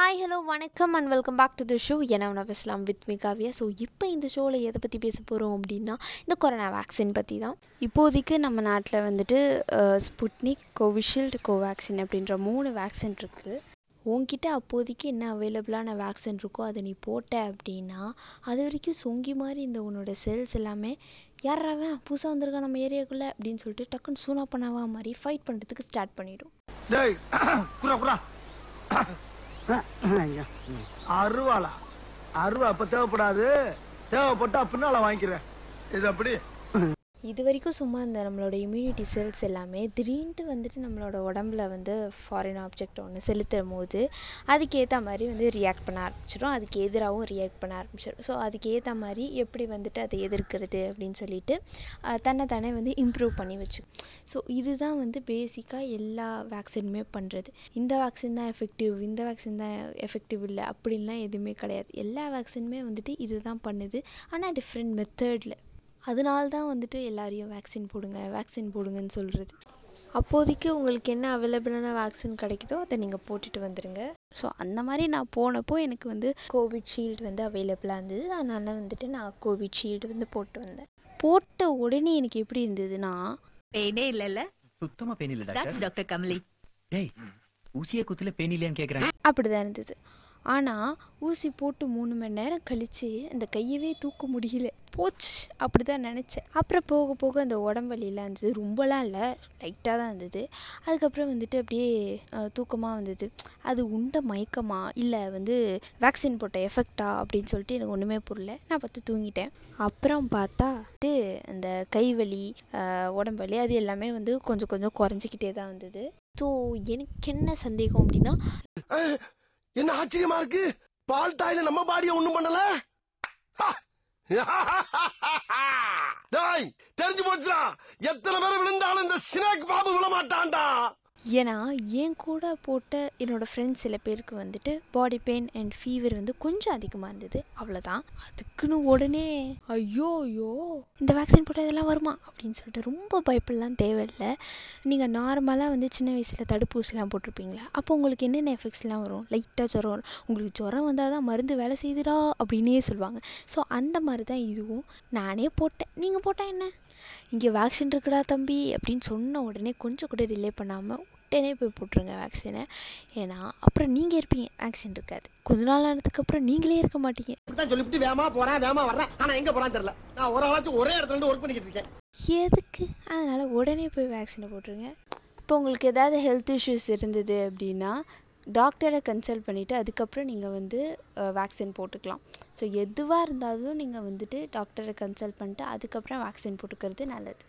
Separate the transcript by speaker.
Speaker 1: Hi hello வணக்கம் and welcome back to the show என்ன உணவு இஸ்லாம் வித் மீ காவியா. ஸோ இப்போ இந்த ஷோவில் எதை பற்றி பேச போகிறோம் அப்படின்னா இந்த கொரோனா வேக்சின் பற்றி தான். இப்போதைக்கு நம்ம நாட்டில் வந்துட்டு ஸ்புட்னிக் கோவிஷீல்டு கோவேக்சின் அப்படின்ற மூணு வேக்சின் இருக்குது உங்ககிட்ட அப்போதைக்கு என்ன அவைலபிளான வேக்சின் இருக்கோ அதை நீ போட்ட அப்படின்னா அது வரைக்கும் சொங்கி மாதிரி இந்த உன்னோட செல்ஸ் எல்லாமே யாராவன் புதுசாக வந்திருக்கான் நம்ம ஏரியாக்குள்ளே அப்படின்னு சொல்லிட்டு டக்குன்னு சூனா பண்ணாவா மாதிரி ஃபைட் பண்ணுறதுக்கு ஸ்டார்ட் பண்ணிடும்.
Speaker 2: அருவாளா? அருவா அப்ப தேவைப்படாது. தேவைப்பட்டா பின்னால வாங்கிக்கிறேன். இது அப்படி.
Speaker 1: இது வரைக்கும் சும்மா இந்த நம்மளோட இம்யூனிட்டி செல்ஸ் எல்லாமே திடீர்னு வந்துட்டு நம்மளோட உடம்புல வந்து ஃபாரின் ஆப்ஜெக்ட் ஒன்று செலுத்தும் போது அதுக்கேற்ற மாதிரி வந்து ரியாக்ட் பண்ண ஆரம்பிச்சிடும் அதுக்கு எதிராகவும் ரியாக்ட் பண்ண ஆரம்பிச்சிடும் ஸோ அதுக்கேற்ற மாதிரி எப்படி வந்துட்டு அதை எதிர்க்கிறது அப்படின்னு சொல்லிட்டு அஹ், தன்னை தானே வந்து இம்ப்ரூவ் பண்ணி வச்சு ஸோ இதுதான் வந்து பேசிக்காக எல்லா வேக்சினுமே பண்ணுறது இந்த வேக்சின் தான் எஃபெக்டிவ் இந்த வேக்சின் தான் எஃபெக்டிவ் இல்லை அப்படின்லாம் எதுவுமே கிடையாது. எல்லா வேக்சினுமே வந்துட்டு இதுதான் பண்ணுது. ஆனால் டிஃப்ரெண்ட் மெத்தடில் அதனால தான் வந்துட்டு எல்லாரையும் வேக்சின் போடுங்க வேக்சின் போடுங்கன்னு சொல்கிறது அப்போதைக்கு உங்களுக்கு என்ன அவைலபிளான வேக்சின் கிடைக்குதோ அதை நீங்கள் போட்டுட்டு வந்துடுங்க ஸோ அந்த மாதிரி நான் போனப்போ எனக்கு வந்து கோவிட்ஷீல்டு வந்து அவைலபிளாக இருந்தது. அதனால் வந்துட்டு நான் கோவிட்ஷீல்டு வந்து போட்டு வந்தேன். போட்ட உடனே எனக்கு எப்படி இருந்ததுன்னா
Speaker 3: பெயினே இல்லல்ல.
Speaker 4: சுத்தமா பெயின் இல்ல டாக்டர்.
Speaker 3: டாக்டர் கமலி.
Speaker 4: டேய் ஊசியே குத்துல பெயின் இல்லையான்னு கேக்குறேன்
Speaker 1: அப்படி தான் இருந்தது. ஆனால் ஊசி போட்டு மூணு மணி நேரம் கழித்து அந்த கையவே தூக்க முடியல. போச்சு அப்படி தான் நினச்சேன். அப்புறம் போக போக அந்த உடம்பு வலியெல்லாம் இருந்தது. ரொம்பலாம் இல்லை லைட்டாக தான் இருந்தது. அதுக்கப்புறம் வந்துட்டு அப்படியே தூக்கமாக வந்தது. அது உண்ட மயக்கமா? இல்லை வந்து வேக்சின் போட்ட எஃபெக்டா அப்படின்னு சொல்லிட்டு எனக்கு ஒன்றுமே புரியல. நான் பார்த்து தூங்கிட்டேன். அப்புறம் பார்த்தா இது அந்த கை வலி உடம்பு வலி அது எல்லாமே வந்து கொஞ்சம் கொஞ்சம் குறைஞ்சிக்கிட்டே தான் வந்தது. ஸோ எனக்கு என்ன சந்தேகம் அப்படின்னா
Speaker 2: என்ன ஆச்சரியமா இருக்கு? பால் தாயில நம்ம பாடிய ஒண்ணும் பண்ணல? ஹா! தெரிஞ்சு போச்சுடா. எத்தனை பேர் விழுந்தாலும் இந்த சினாக் பாபு விழ மாட்டான்டா
Speaker 1: ஏன்னா என் கூட போட்ட என்னோடய ஃப்ரெண்ட்ஸ் சில பேருக்கு வந்துட்டு பாடி பெயின் அண்ட் ஃபீவர் வந்து கொஞ்சம் அதிகமாக இருந்தது. அவ்வளோதான் அதுக்குன்னு உடனே ஐயோ ஐயோ இந்த வேக்சின் போட்டால் இதெல்லாம் வருமா? அப்படின்னு சொல்லிட்டு ரொம்ப பயப்படலாம் தேவையில்லை. நீங்கள் நார்மலாக வந்து சின்ன வயசில் தடுப்பூசிலாம் போட்டிருப்பீங்களா? அப்போ உங்களுக்கு என்னென்ன எஃபெக்ட்ஸ்லாம் வரும்? லைட்டாக ஜுரம் வரும் உங்களுக்கு ஜுரம் வந்தால் தான் மருந்து வேலை செய்யுதுடா அப்படின்னே சொல்லுவாங்க. ஸோ அந்த மாதிரி தான் இதுவும் நானே போட்டேன். நீங்கள் போட்டால் என்ன? இங்கே வேக்சின் இருக்குடா தம்பி அப்படின்னு சொன்ன உடனே கொஞ்சம் கூட டிலே பண்ணாமல் உடனே போய் போட்டுருங்க வேக்சினை ஏன்னா அப்புறம் நீங்கள் இருப்பீங்க. வேக்சின் இருக்காது. கொஞ்ச நாள் ஆனதுக்கு அப்புறம் நீங்களே இருக்க மாட்டீங்க.
Speaker 5: இப்படித்தான் சொல்லிவிட்டு வேமா போறேன் வேமா வர்றேன். ஆனா எங்க போறான்னு தெரியல. நான் ஒரு ஆளாச்சும் ஒரே இடத்துல இருந்து ஒர்க் பண்ணிக்கிட்டு இருக்கேன்.
Speaker 1: எதுக்கு? அதனால் உடனே போய் வேக்சினை போட்டுருங்க. இப்போ உங்களுக்கு ஏதாவது ஹெல்த் இஷ்யூஸ் இருந்தது அப்படின்னா டாக்டரை கன்சல்ட் பண்ணிவிட்டு அதுக்கப்புறம் நீங்கள் வந்து வேக்சின் போட்டுக்கலாம். ஸோ எதுவாக இருந்தாலும் நீங்கள் வந்துட்டு டாக்டரை கன்சல்ட் பண்ணிட்டு அதுக்கப்புறம் வேக்சின் போட்டுக்கிறது நல்லது.